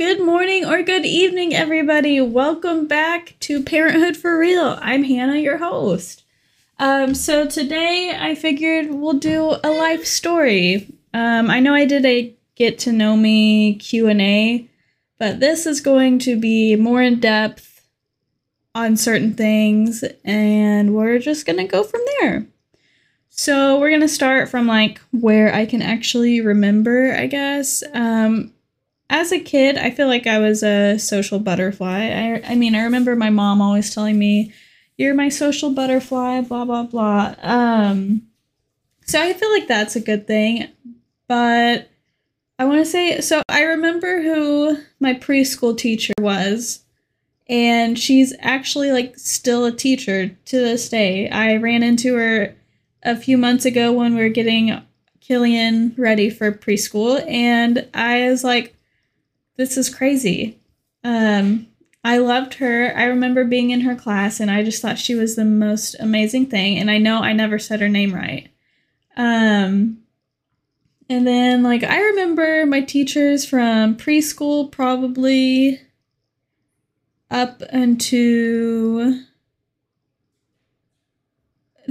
Good morning or good evening, everybody. Welcome back to Parenthood for Real. I'm Hannah, your host. Um, so today I figured we'll do a life story. Um, I know I did a get to know me Q and A, but this is going to be more in depth on certain things, and we're just gonna go from there. So we're gonna start from like where I can actually remember, I guess. Um, as a kid, I feel like I was a social butterfly. I, I mean, I remember my mom always telling me, "You're my social butterfly," blah blah blah. Um, so I feel like that's a good thing, but I want to say so. I remember who my preschool teacher was, and she's actually like still a teacher to this day. I ran into her a few months ago when we were getting Killian ready for preschool, and I was like this is crazy. Um, I loved her. I remember being in her class and I just thought she was the most amazing thing. And I know I never said her name right. Um, and then, like, I remember my teachers from preschool probably up into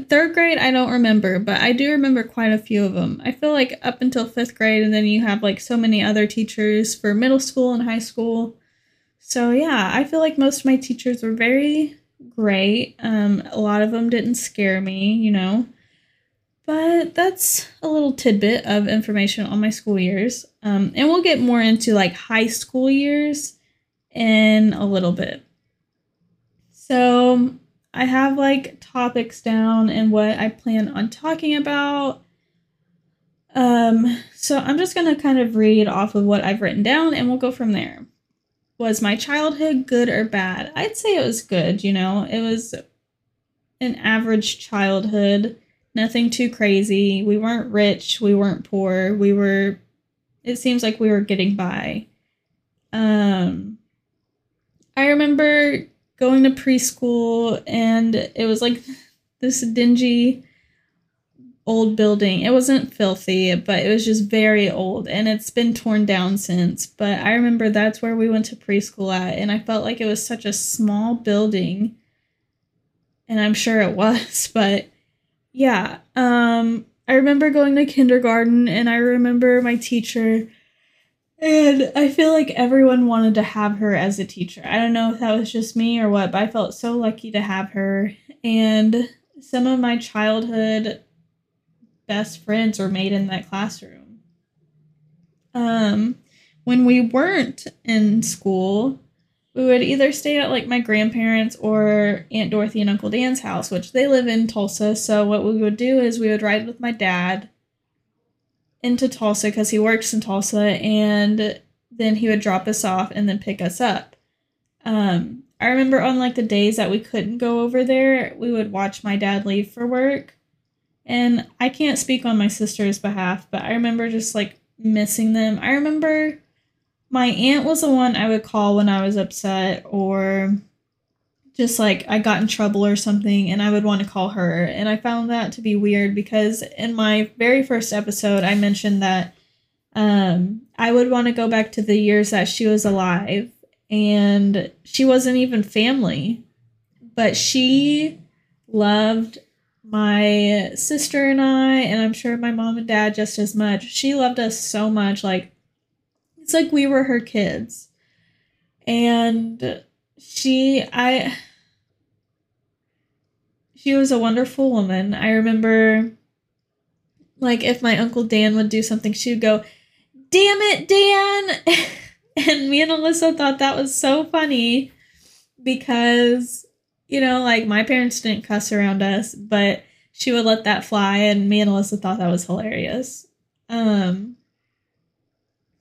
third grade i don't remember but i do remember quite a few of them i feel like up until fifth grade and then you have like so many other teachers for middle school and high school. So yeah i feel like most of my teachers were very great. Um, a lot of them didn't scare me you know? But that's a little tidbit of information on my school years. Um, and we'll get more into like high school years in a little bit. So I have like topics down and what I plan on talking about. Um, so I'm just gonna kind of read off of what I've written down and we'll go from there. Was my childhood good or bad? I'd say it was good, you know. It was an average childhood, nothing too crazy. We weren't rich, we weren't poor. We were it seems like we were getting by. Um I remember going to preschool and it was like this dingy old building. It wasn't filthy, but it was just very old and it's been torn down since. But I remember that's where we went to preschool at and I felt like it was such a small building. And I'm sure it was, but yeah. Um I remember going to kindergarten and I remember my teacher and I feel like everyone wanted to have her as a teacher. I don't know if that was just me or what, but I felt so lucky to have her. And some of my childhood best friends were made in that classroom. Um, when we weren't in school, we would either stay at like my grandparents or Aunt Dorothy and Uncle Dan's house, which they live in Tulsa. So what we would do is we would ride with my dad into Tulsa because he works in Tulsa, and then he would drop us off and then pick us up. Um, I remember on like the days that we couldn't go over there, we would watch my dad leave for work. And I can't speak on my sister's behalf, but I remember just like missing them. I remember my aunt was the one I would call when I was upset or just like I got in trouble or something and I would want to call her. And I found that to be weird because in my very first episode, I mentioned that um, I would want to go back to the years that she was alive and she wasn't even family, but she loved my sister and I, and I'm sure my mom and dad just as much. She loved us so much. Like, it's like we were her kids. And she, I, she was a wonderful woman. I remember, like, if my Uncle Dan would do something, she would go, Damn it, Dan! and me and Alyssa thought that was so funny because, you know, like, my parents didn't cuss around us, but she would let that fly, and me and Alyssa thought that was hilarious. Um,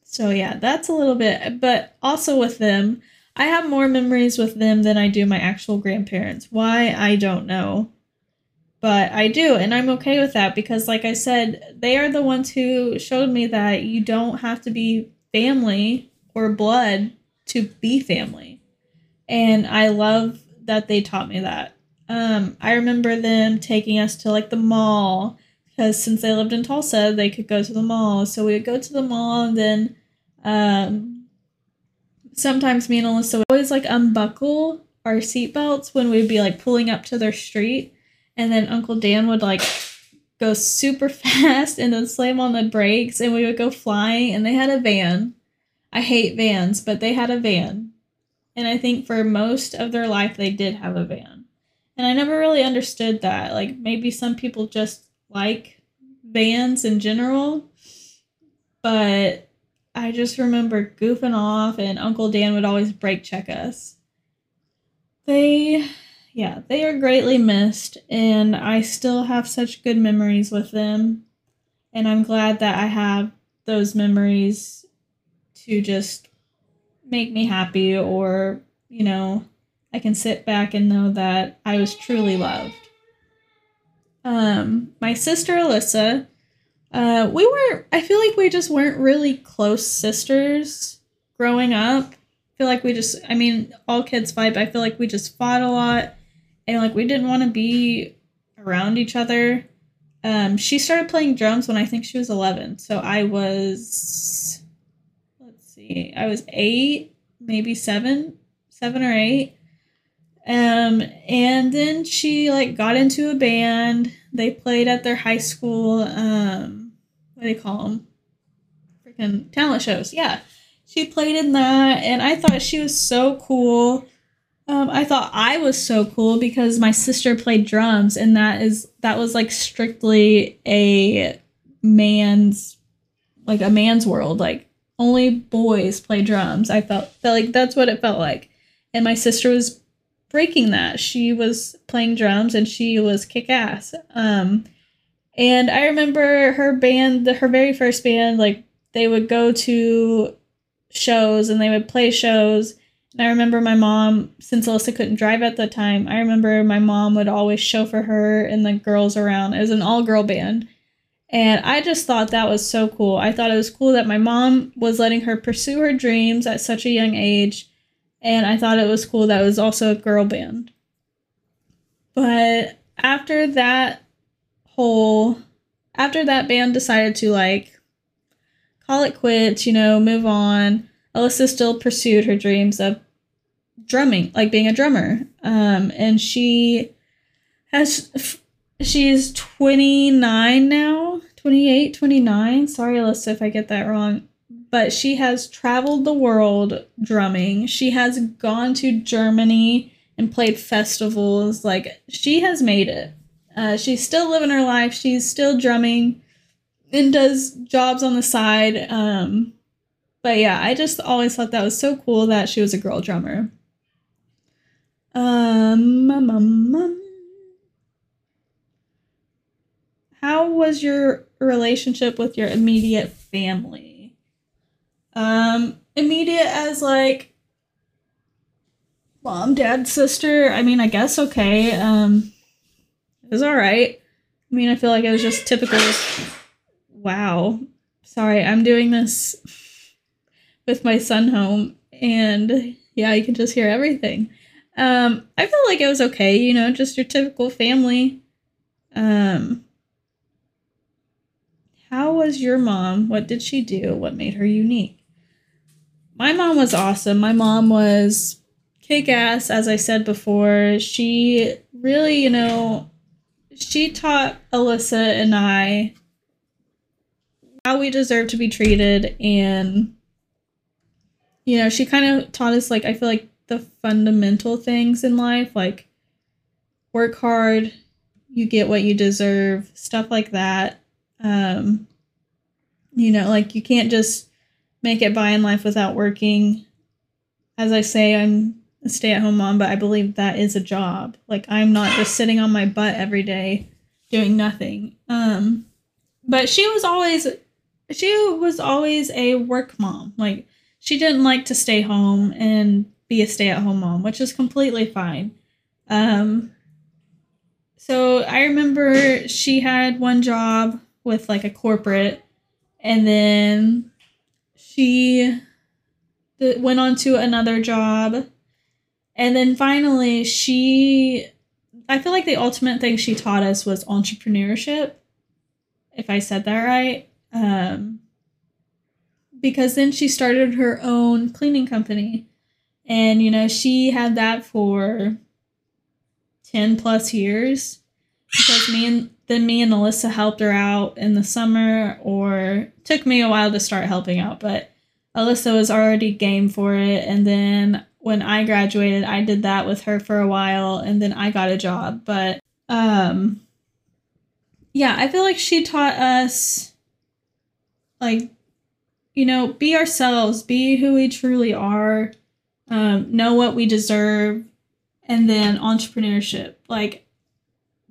so yeah, that's a little bit, but also with them, I have more memories with them than I do my actual grandparents. Why, I don't know. But I do, and I'm okay with that because, like I said, they are the ones who showed me that you don't have to be family or blood to be family. And I love that they taught me that. Um, I remember them taking us to like the mall because since they lived in Tulsa, they could go to the mall. So we would go to the mall and then um, sometimes me and Alyssa would always like unbuckle our seatbelts when we'd be like pulling up to their street. And then Uncle Dan would like go super fast and then slam on the brakes and we would go flying. And they had a van. I hate vans, but they had a van. And I think for most of their life, they did have a van. And I never really understood that. Like maybe some people just like vans in general. But I just remember goofing off, and Uncle Dan would always brake check us. They, yeah, they are greatly missed, and I still have such good memories with them. And I'm glad that I have those memories to just make me happy, or, you know, I can sit back and know that I was truly loved. Um, my sister Alyssa, uh, we were, I feel like we just weren't really close sisters growing up. I feel like we just, I mean, all kids fight, but I feel like we just fought a lot and like we didn't want to be around each other. Um, she started playing drums when I think she was 11. So I was, let's see, I was eight, maybe seven, seven or eight. Um, and then she like got into a band. They played at their high school. Um, what do they call them? Freaking talent shows. Yeah, she played in that, and I thought she was so cool. Um, I thought I was so cool because my sister played drums, and that is that was like strictly a man's like a man's world. Like only boys play drums. I felt felt like that's what it felt like, and my sister was breaking that. She was playing drums and she was kick ass. Um, and I remember her band, the, her very first band, like they would go to shows and they would play shows. And I remember my mom, since Alyssa couldn't drive at the time, I remember my mom would always chauffeur her and the girls around. It was an all girl band. And I just thought that was so cool. I thought it was cool that my mom was letting her pursue her dreams at such a young age and I thought it was cool that it was also a girl band. But after that whole after that band decided to like call it quits, you know, move on, Alyssa still pursued her dreams of drumming, like being a drummer. Um and she has she's 29 now, 28, 29. Sorry Alyssa if I get that wrong but she has traveled the world drumming. She has gone to Germany and played festivals. Like, she has made it. Uh, she's still living her life. She's still drumming and does jobs on the side. Um, but yeah, I just always thought that was so cool that she was a girl drummer. Um, um, um. How was your relationship with your immediate family? Um, immediate as like mom, dad, sister. I mean, I guess okay. Um, it was all right. I mean, I feel like it was just typical. Wow. Sorry, I'm doing this with my son home, and yeah, you can just hear everything. Um, I felt like it was okay, you know, just your typical family. Um, how was your mom? What did she do? What made her unique? my mom was awesome. My mom was kick ass, as I said before. She really, you know, she taught Alyssa and I how we deserve to be treated. And, you know, she kind of taught us, like, I feel like the fundamental things in life, like work hard, you get what you deserve, stuff like that. Um, you know, like you can't just make it by in life without working. As I say, I'm a stay at home mom, but I believe that is a job. Like I'm not just sitting on my butt every day doing nothing. Um but she was always she was always a work mom. Like she didn't like to stay home and be a stay at home mom, which is completely fine. Um so I remember she had one job with like a corporate and then she went on to another job. And then finally, she, I feel like the ultimate thing she taught us was entrepreneurship, if I said that right. Um, because then she started her own cleaning company. And, you know, she had that for 10 plus years because me and then me and Alyssa helped her out in the summer or took me a while to start helping out, but Alyssa was already game for it. And then when I graduated, I did that with her for a while and then I got a job. But um yeah, I feel like she taught us like you know, be ourselves, be who we truly are, um, know what we deserve, and then entrepreneurship. Like,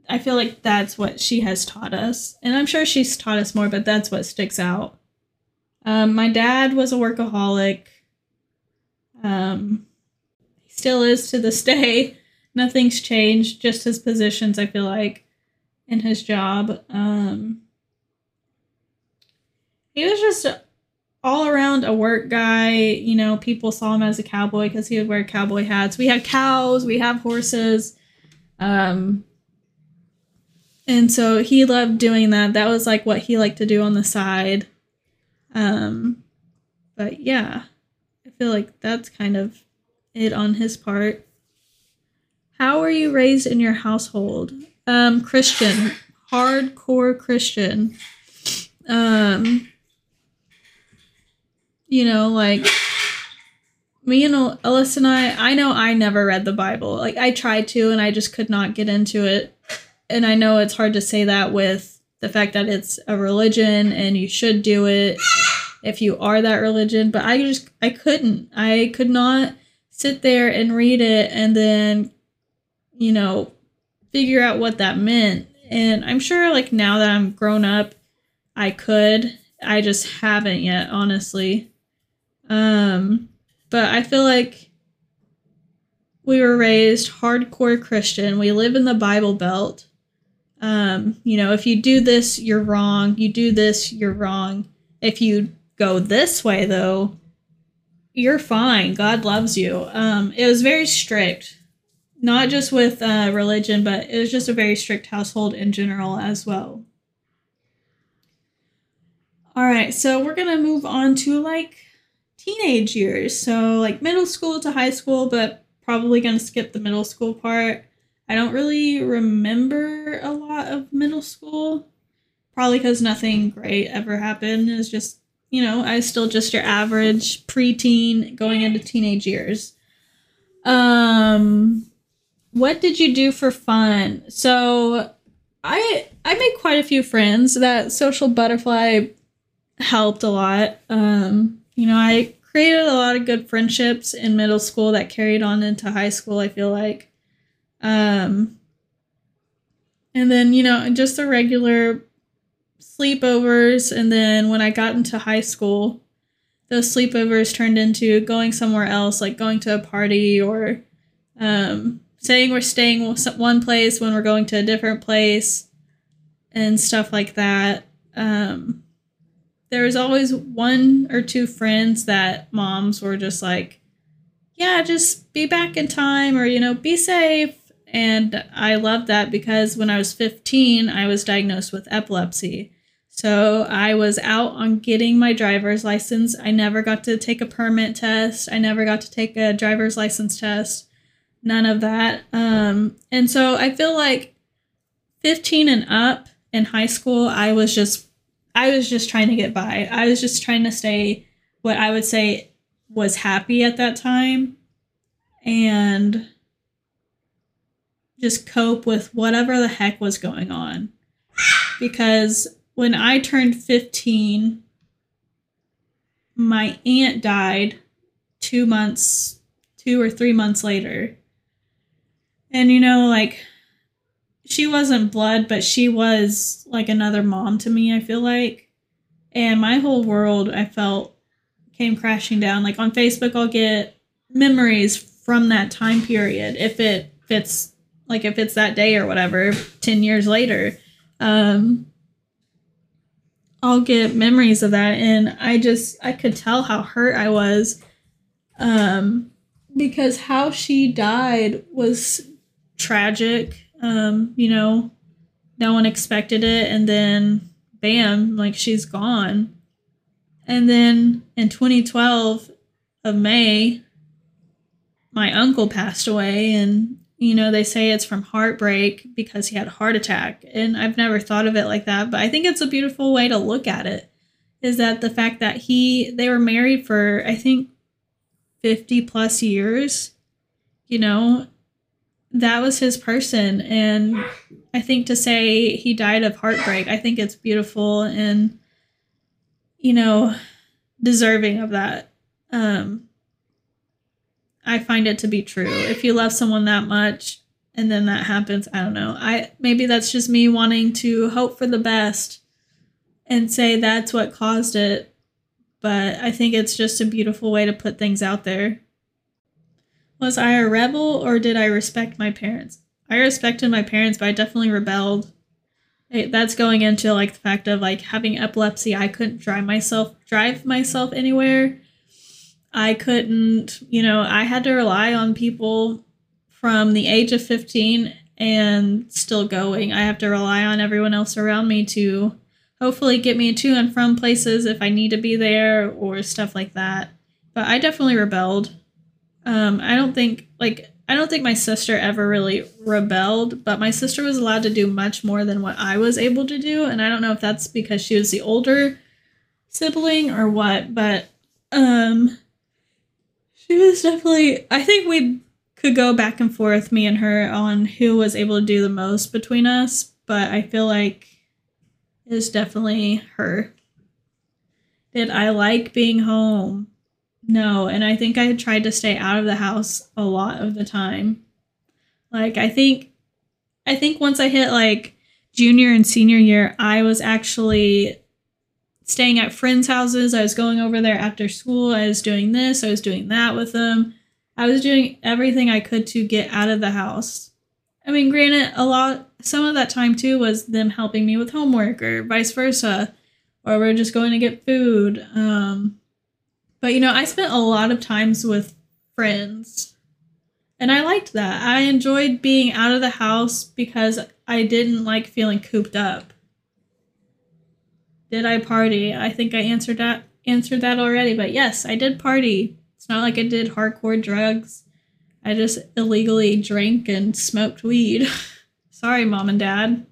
I feel like that's what she has taught us. And I'm sure she's taught us more, but that's what sticks out. Um, my dad was a workaholic. Um, still is to this day. Nothing's changed, just his positions, I feel like, in his job. Um, he was just all around a work guy. You know, people saw him as a cowboy because he would wear cowboy hats. We have cows, we have horses. Um, and so he loved doing that. That was like what he liked to do on the side. Um, but yeah, I feel like that's kind of it on his part. How were you raised in your household? Um, Christian, hardcore Christian. Um, you know, like me and Alyssa and I, I know I never read the Bible. Like I tried to and I just could not get into it. And I know it's hard to say that with the fact that it's a religion and you should do it if you are that religion, but I just I couldn't. I could not sit there and read it and then you know figure out what that meant. And I'm sure like now that I'm grown up, I could. I just haven't yet, honestly. Um, but I feel like we were raised hardcore Christian. We live in the Bible Belt. Um, you know, if you do this, you're wrong. You do this, you're wrong. If you go this way, though, you're fine. God loves you. Um, it was very strict, not just with uh, religion, but it was just a very strict household in general as well. All right, so we're gonna move on to like teenage years. So, like middle school to high school, but probably going to skip the middle school part. I don't really remember a lot of middle school. Probably because nothing great ever happened. It's just, you know, I still just your average preteen going into teenage years. Um, what did you do for fun? So, I I made quite a few friends. That social butterfly helped a lot. Um, you know, I created a lot of good friendships in middle school that carried on into high school, I feel like. Um, and then, you know, just the regular sleepovers. And then when I got into high school, those sleepovers turned into going somewhere else, like going to a party or um, saying we're staying one place when we're going to a different place and stuff like that. Um, there was always one or two friends that moms were just like, yeah, just be back in time or, you know, be safe. And I love that because when I was 15, I was diagnosed with epilepsy. So I was out on getting my driver's license. I never got to take a permit test. I never got to take a driver's license test. None of that. Um, and so I feel like 15 and up in high school, I was just I was just trying to get by. I was just trying to stay what I would say was happy at that time and just cope with whatever the heck was going on. Because when I turned 15, my aunt died two months, two or three months later. And you know, like, she wasn't blood, but she was like another mom to me, I feel like. And my whole world, I felt, came crashing down. Like on Facebook, I'll get memories from that time period if it fits, like if it's that day or whatever, 10 years later. Um, I'll get memories of that. And I just, I could tell how hurt I was. Um, because how she died was tragic um, you know, no one expected it, and then bam, like she's gone. And then in 2012 of May, my uncle passed away and you know they say it's from heartbreak because he had a heart attack and I've never thought of it like that, but I think it's a beautiful way to look at it is that the fact that he they were married for I think 50 plus years, you know, that was his person and I think to say he died of heartbreak, I think it's beautiful and you know, deserving of that. Um I find it to be true. If you love someone that much and then that happens, I don't know. I maybe that's just me wanting to hope for the best and say that's what caused it. But I think it's just a beautiful way to put things out there. Was I a rebel or did I respect my parents? I respected my parents, but I definitely rebelled. That's going into like the fact of like having epilepsy. I couldn't drive myself drive myself anywhere. I couldn't, you know, I had to rely on people from the age of 15 and still going. I have to rely on everyone else around me to hopefully get me to and from places if I need to be there or stuff like that. But I definitely rebelled. Um, I don't think like I don't think my sister ever really rebelled, but my sister was allowed to do much more than what I was able to do, and I don't know if that's because she was the older sibling or what, but um she was definitely I think we could go back and forth me and her on who was able to do the most between us, but I feel like it's definitely her. Did I like being home? No, and I think I tried to stay out of the house a lot of the time. Like I think I think once I hit like junior and senior year, I was actually staying at friends' houses. I was going over there after school. I was doing this, I was doing that with them. I was doing everything I could to get out of the house. I mean, granted, a lot some of that time too was them helping me with homework or vice versa, or we're just going to get food. Um, but you know, I spent a lot of times with friends. And I liked that. I enjoyed being out of the house because I didn't like feeling cooped up. Did I party? I think I answered that answered that already, but yes, I did party. It's not like I did hardcore drugs. I just illegally drank and smoked weed. Sorry, mom and dad.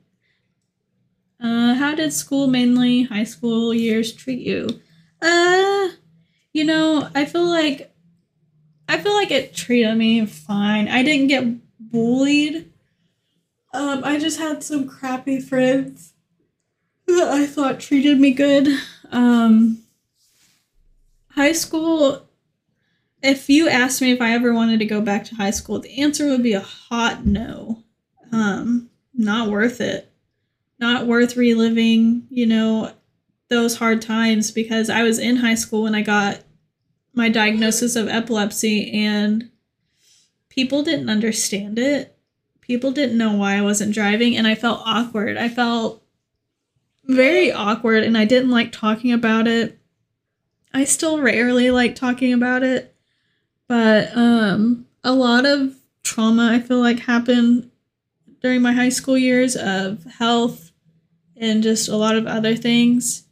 Uh, how did school, mainly high school years, treat you? Uh, you know, I feel like I feel like it treated me fine. I didn't get bullied. Um, I just had some crappy friends that I thought treated me good. Um, high school, if you asked me if I ever wanted to go back to high school, the answer would be a hot no. Um, not worth it. Not worth reliving, you know, those hard times because I was in high school when I got my diagnosis of epilepsy and people didn't understand it. People didn't know why I wasn't driving and I felt awkward. I felt very awkward and I didn't like talking about it. I still rarely like talking about it, but um a lot of trauma I feel like happened during my high school years of health and just a lot of other things.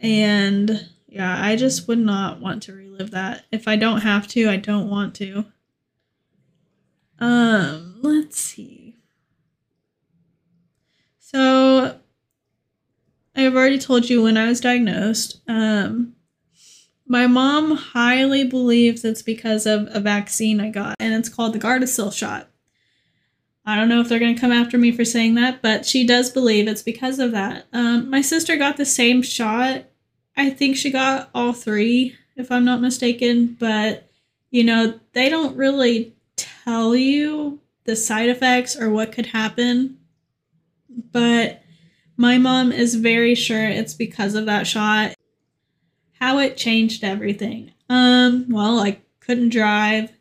And yeah, I just would not want to relive that. If I don't have to, I don't want to. Um, let's see. So I've already told you when I was diagnosed. Um, my mom highly believes it's because of a vaccine I got, and it's called the Gardasil shot. I don't know if they're going to come after me for saying that, but she does believe it's because of that. Um, my sister got the same shot I think she got all three, if I'm not mistaken. But, you know, they don't really tell you the side effects or what could happen. But my mom is very sure it's because of that shot. How it changed everything. Um, well, I couldn't drive.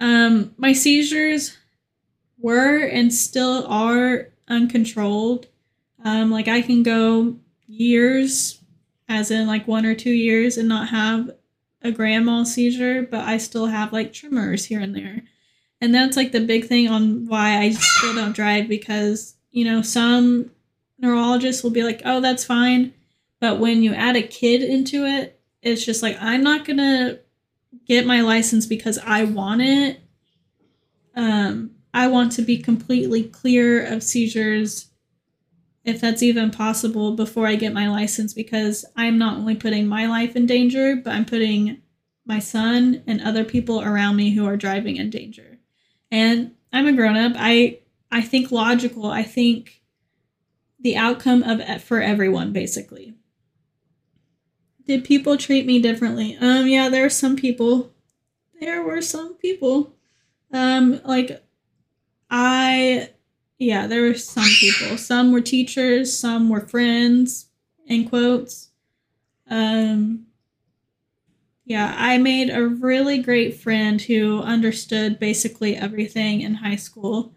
Um, my seizures were and still are uncontrolled. Um, like I can go years as in like one or two years and not have a grand mal seizure, but I still have like tremors here and there. And that's like the big thing on why I still don't drive because, you know, some neurologists will be like, oh, that's fine. But when you add a kid into it, it's just like I'm not gonna get my license because I want it. Um, I want to be completely clear of seizures, if that's even possible, before I get my license because I'm not only putting my life in danger, but I'm putting my son and other people around me who are driving in danger. And I'm a grown up. I I think logical. I think the outcome of for everyone basically. Did people treat me differently? Um yeah, there are some people. There were some people. Um like I yeah, there were some people. Some were teachers, some were friends in quotes. Um yeah, I made a really great friend who understood basically everything in high school.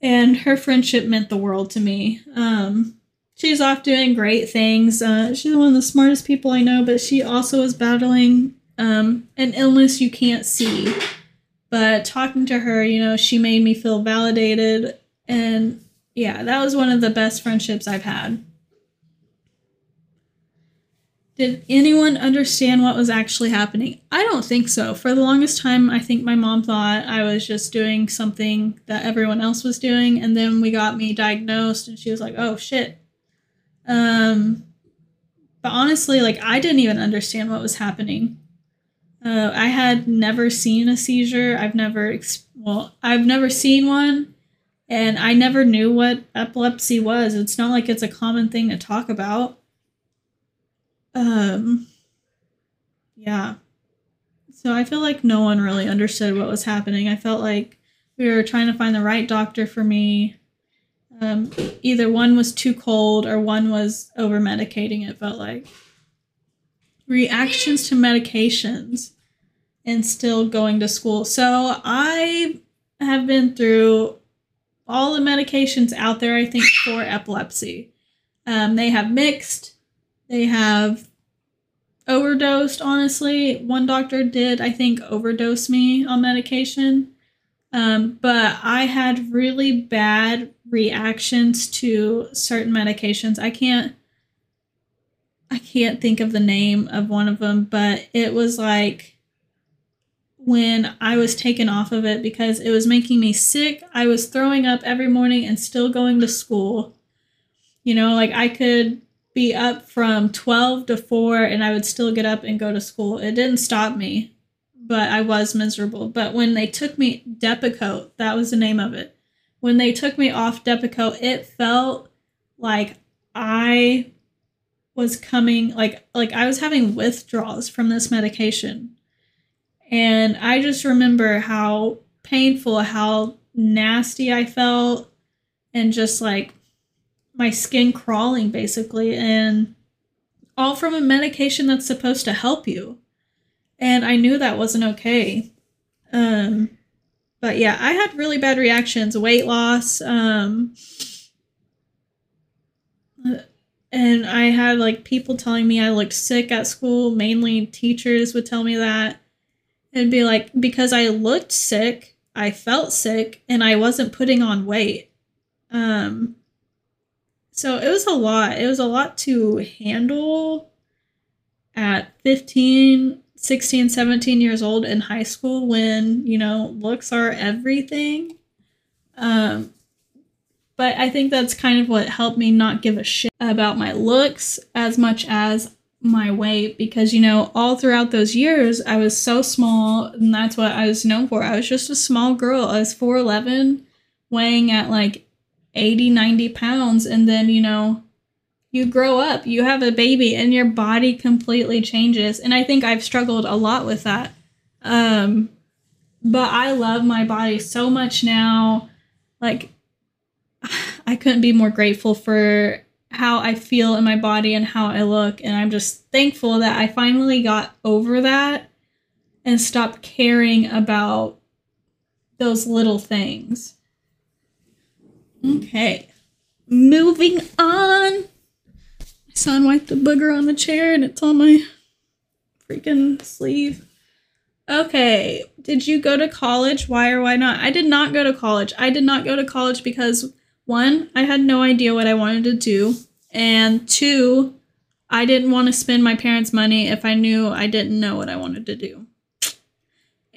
And her friendship meant the world to me. Um, she's off doing great things. Uh, she's one of the smartest people I know, but she also is battling um, an illness you can't see. But talking to her, you know, she made me feel validated. And yeah, that was one of the best friendships I've had. Did anyone understand what was actually happening? I don't think so. For the longest time, I think my mom thought I was just doing something that everyone else was doing, and then we got me diagnosed, and she was like, "Oh shit." Um, but honestly, like I didn't even understand what was happening. Uh, I had never seen a seizure. I've never, ex- well, I've never seen one, and I never knew what epilepsy was. It's not like it's a common thing to talk about. Um, yeah. So I feel like no one really understood what was happening. I felt like we were trying to find the right doctor for me. Um, either one was too cold or one was over medicating, it felt like. Reactions to medications and still going to school. So I have been through all the medications out there, I think, for epilepsy. Um, they have mixed, they have overdosed, honestly. One doctor did, I think, overdose me on medication. Um, but I had really bad reactions to certain medications. I can't I can't think of the name of one of them, but it was like when I was taken off of it because it was making me sick. I was throwing up every morning and still going to school. You know, like I could be up from 12 to 4 and I would still get up and go to school. It didn't stop me, but I was miserable. But when they took me Depakote, that was the name of it. When they took me off Depakote, it felt like I was coming like like I was having withdrawals from this medication. And I just remember how painful, how nasty I felt and just like my skin crawling basically and all from a medication that's supposed to help you. And i knew that wasn't okay. Um but yeah i had really bad reactions weight loss um and i had like people telling me i looked sick at school. Mainly teachers would tell me that and be like because i looked sick i felt sick and i wasn't putting on weight. Um so it was a lot. It was a lot to handle at 15, 16, 17 years old in high school when, you know, looks are everything. Um, but I think that's kind of what helped me not give a shit about my looks as much as my weight because, you know, all throughout those years, I was so small and that's what I was known for. I was just a small girl. I was 4'11, weighing at like 80, 90 pounds, and then, you know, you grow up, you have a baby, and your body completely changes. And I think I've struggled a lot with that. Um, but I love my body so much now. Like, I couldn't be more grateful for how I feel in my body and how I look. And I'm just thankful that I finally got over that and stopped caring about those little things. Okay. Moving on. My son wiped the booger on the chair and it's on my freaking sleeve. Okay. Did you go to college? Why or why not? I did not go to college. I did not go to college because one, I had no idea what I wanted to do. And two, I didn't want to spend my parents' money if I knew I didn't know what I wanted to do.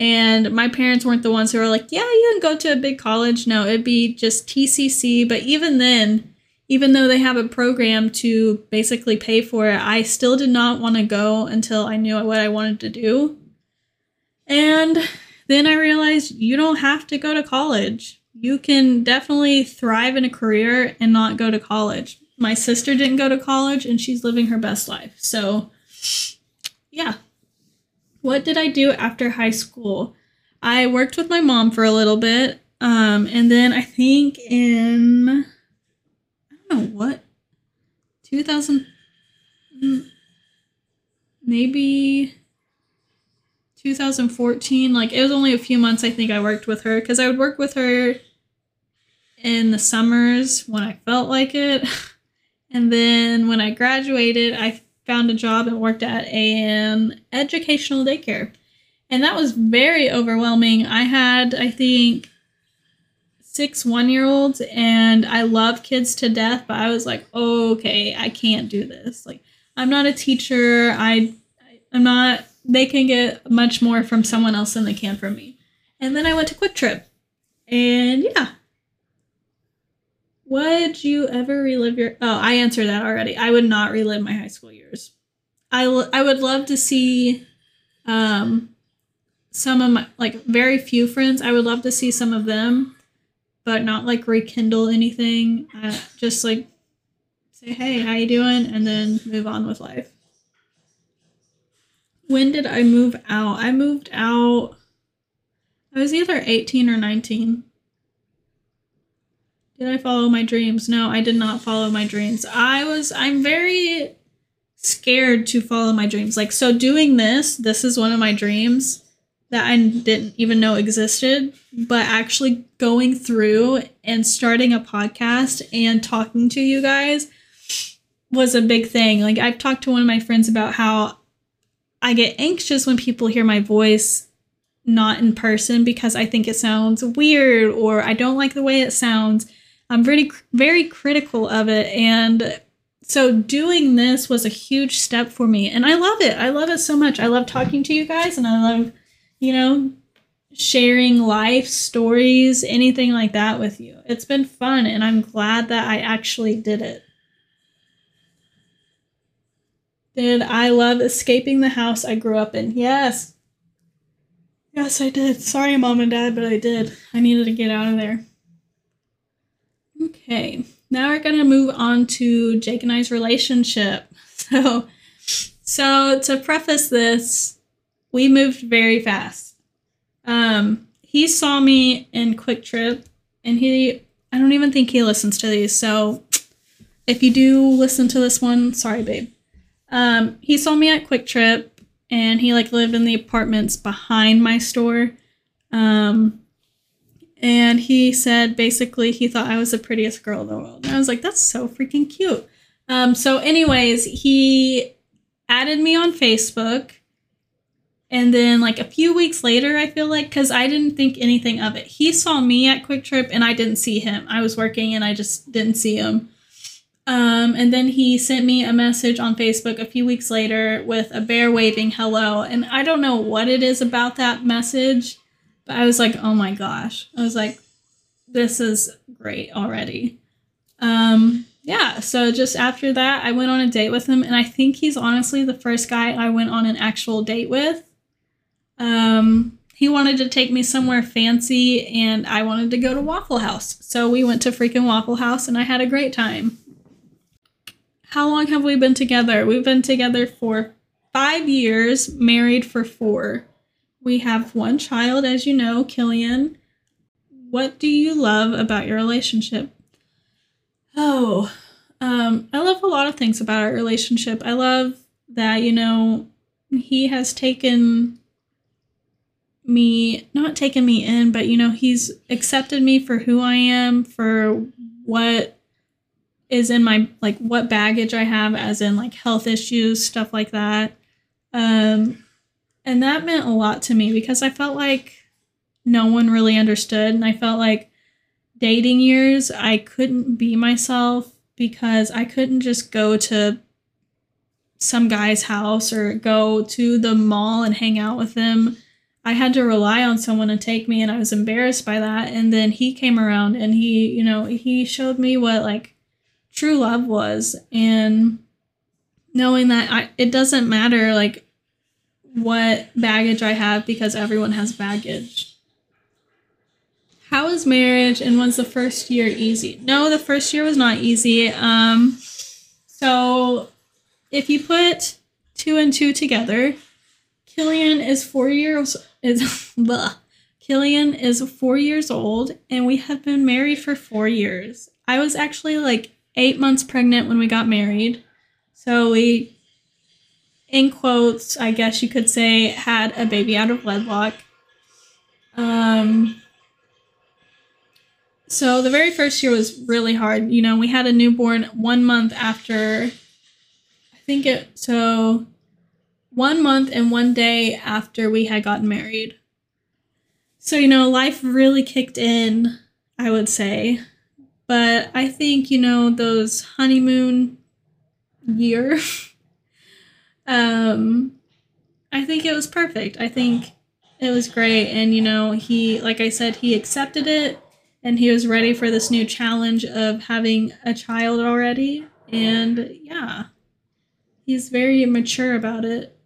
And my parents weren't the ones who were like, yeah, you can go to a big college. No, it'd be just TCC. But even then, even though they have a program to basically pay for it, I still did not want to go until I knew what I wanted to do. And then I realized you don't have to go to college. You can definitely thrive in a career and not go to college. My sister didn't go to college and she's living her best life. So, yeah. What did I do after high school? I worked with my mom for a little bit. Um, and then I think in, I don't know what, 2000, mm, maybe 2014 like it was only a few months i think i worked with her because i would work with her in the summers when i felt like it and then when i graduated i found a job and worked at an educational daycare and that was very overwhelming i had i think six one year olds and i love kids to death but i was like okay i can't do this like i'm not a teacher i i'm not they can get much more from someone else than they can from me. And then I went to QuikTrip. And yeah. Would you ever relive your Oh, I answered that already. I would not relive my high school years. I, l- I would love to see um some of my like very few friends. I would love to see some of them, but not like rekindle anything. Uh, just like say, "Hey, how you doing?" and then move on with life when did I move out? I moved out. I was either 18 or 19. Did I follow my dreams? No, I did not follow my dreams. I was, I'm very scared to follow my dreams. Like, so doing this, this is one of my dreams that I didn't even know existed, but actually going through and starting a podcast and talking to you guys was a big thing. Like, I've talked to one of my friends about how I get anxious when people hear my voice not in person because I think it sounds weird or I don't like the way it sounds. I'm very very critical of it and so doing this was a huge step for me and I love it. I love it so much. I love talking to you guys and I love you know sharing life stories, anything like that with you. It's been fun and I'm glad that I actually did it. Did I love escaping the house I grew up in? Yes. Yes, I did. Sorry, mom and dad, but I did. I needed to get out of there. Okay, now we're gonna move on to Jake and I's relationship. So, so to preface this, we moved very fast. Um, he saw me in QuikTrip, and he, I don't even think he listens to these. So, if you do listen to this one, sorry, babe. Um, he saw me at QuikTrip, and he like lived in the apartments behind my store. Um, and he said basically he thought I was the prettiest girl in the world. And I was like, that's so freaking cute. Um, so, anyways, he added me on Facebook. And then, like a few weeks later, I feel like, because I didn't think anything of it, he saw me at QuikTrip and I didn't see him. I was working and I just didn't see him. Um, and then he sent me a message on Facebook a few weeks later with a bear waving hello. And I don't know what it is about that message, but I was like, oh my gosh. I was like, this is great already. Um, yeah, so just after that, I went on a date with him, and I think he's honestly the first guy I went on an actual date with. Um, he wanted to take me somewhere fancy, and I wanted to go to Waffle House. So we went to freaking Waffle House, and I had a great time. How long have we been together? We've been together for five years, married for four. We have one child, as you know, Killian. What do you love about your relationship? Oh, um, I love a lot of things about our relationship. I love that, you know, he has taken me, not taken me in, but, you know, he's accepted me for who I am, for what is in my like what baggage I have as in like health issues, stuff like that. Um and that meant a lot to me because I felt like no one really understood and I felt like dating years I couldn't be myself because I couldn't just go to some guy's house or go to the mall and hang out with them. I had to rely on someone to take me and I was embarrassed by that. And then he came around and he, you know, he showed me what like true love was and knowing that I it doesn't matter like what baggage I have because everyone has baggage. How was marriage and was the first year easy? No, the first year was not easy. Um so if you put two and two together, Killian is four years is blah. Killian is four years old and we have been married for four years. I was actually like eight months pregnant when we got married. So we in quotes, I guess you could say, had a baby out of wedlock. Um, so the very first year was really hard. You know, we had a newborn one month after, I think it, so one month and one day after we had gotten married. So, you know, life really kicked in, I would say. But I think, you know, those honeymoon year um, I think it was perfect. I think it was great. And, you know, he, like I said, he accepted it and he was ready for this new challenge of having a child already. And yeah, he's very mature about it.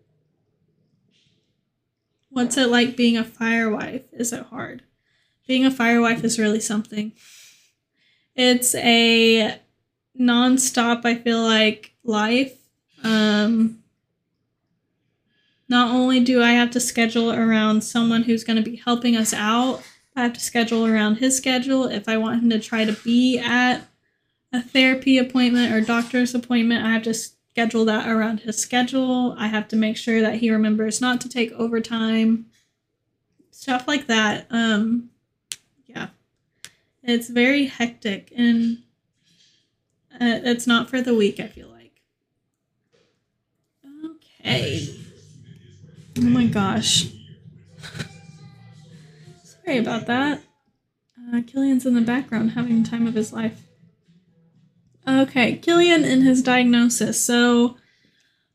What's it like being a fire wife? Is it hard? Being a fire wife is really something. It's a nonstop, I feel like, life. Um, not only do I have to schedule around someone who's going to be helping us out, I have to schedule around his schedule. If I want him to try to be at a therapy appointment or doctor's appointment, I have to schedule that around his schedule. I have to make sure that he remembers not to take overtime. Stuff like that. Um yeah. It's very hectic and uh, it's not for the weak, I feel like. Okay. Oh my gosh. Sorry about that. Uh, Killian's in the background having the time of his life. Okay, Killian and his diagnosis. So,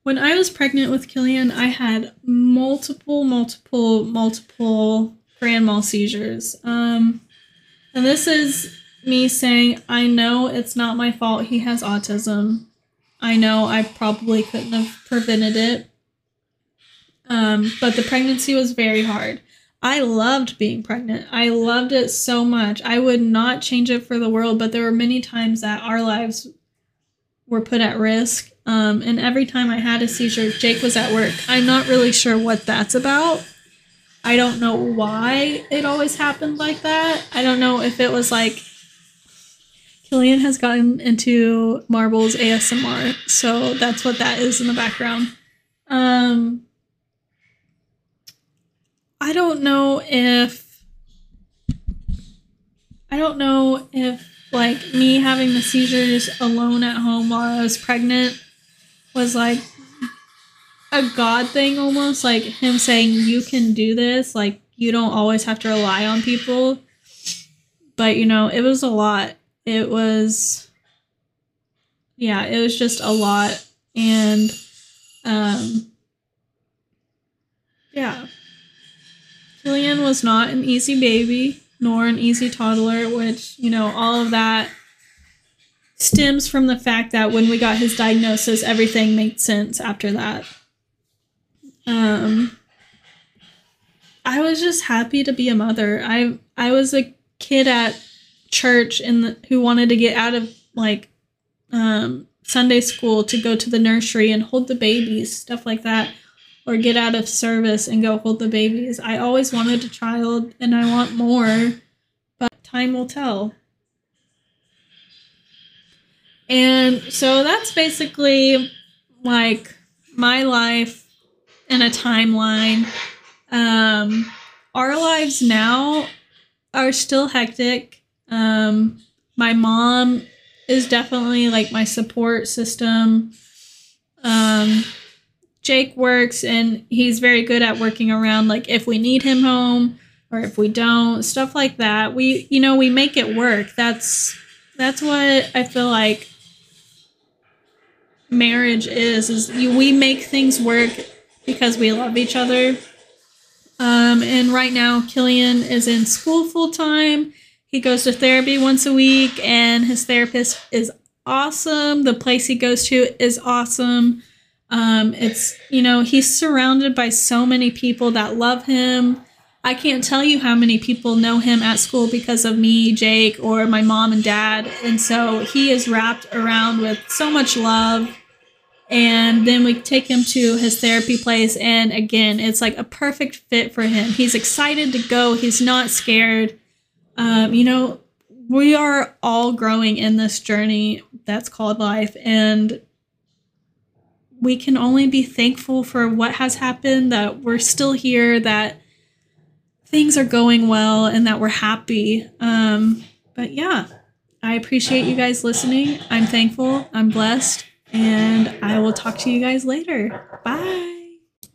when I was pregnant with Killian, I had multiple, multiple, multiple grand mal seizures. Um, and this is me saying, I know it's not my fault he has autism. I know I probably couldn't have prevented it, um, but the pregnancy was very hard. I loved being pregnant. I loved it so much. I would not change it for the world, but there were many times that our lives were put at risk. Um, and every time I had a seizure, Jake was at work. I'm not really sure what that's about. I don't know why it always happened like that. I don't know if it was like Killian has gotten into Marbles ASMR, so that's what that is in the background. Um, I don't know if I don't know if like me having the seizures alone at home while I was pregnant was like a god thing almost like him saying you can do this like you don't always have to rely on people. But you know it was a lot. It was yeah it was just a lot. And um yeah Killian was not an easy baby nor an easy toddler, which, you know, all of that stems from the fact that when we got his diagnosis, everything made sense after that. Um, I was just happy to be a mother. I I was a kid at church in the, who wanted to get out of like um, Sunday school to go to the nursery and hold the babies, stuff like that or get out of service and go hold the babies. I always wanted a child and I want more, but time will tell. And so that's basically like my life in a timeline. Um, our lives now are still hectic. Um, my mom is definitely like my support system. Um, Jake works and he's very good at working around like if we need him home or if we don't, stuff like that. We you know, we make it work. That's that's what I feel like marriage is is you, we make things work because we love each other. Um, and right now, Killian is in school full time. He goes to therapy once a week, and his therapist is awesome. The place he goes to is awesome. Um, it's, you know, he's surrounded by so many people that love him. I can't tell you how many people know him at school because of me, Jake, or my mom and dad. And so he is wrapped around with so much love. And then we take him to his therapy place. And again, it's like a perfect fit for him. He's excited to go, he's not scared. Um, you know, we are all growing in this journey that's called life. And we can only be thankful for what has happened, that we're still here, that things are going well, and that we're happy. Um, but yeah, I appreciate you guys listening. I'm thankful, I'm blessed, and I will talk to you guys later. Bye.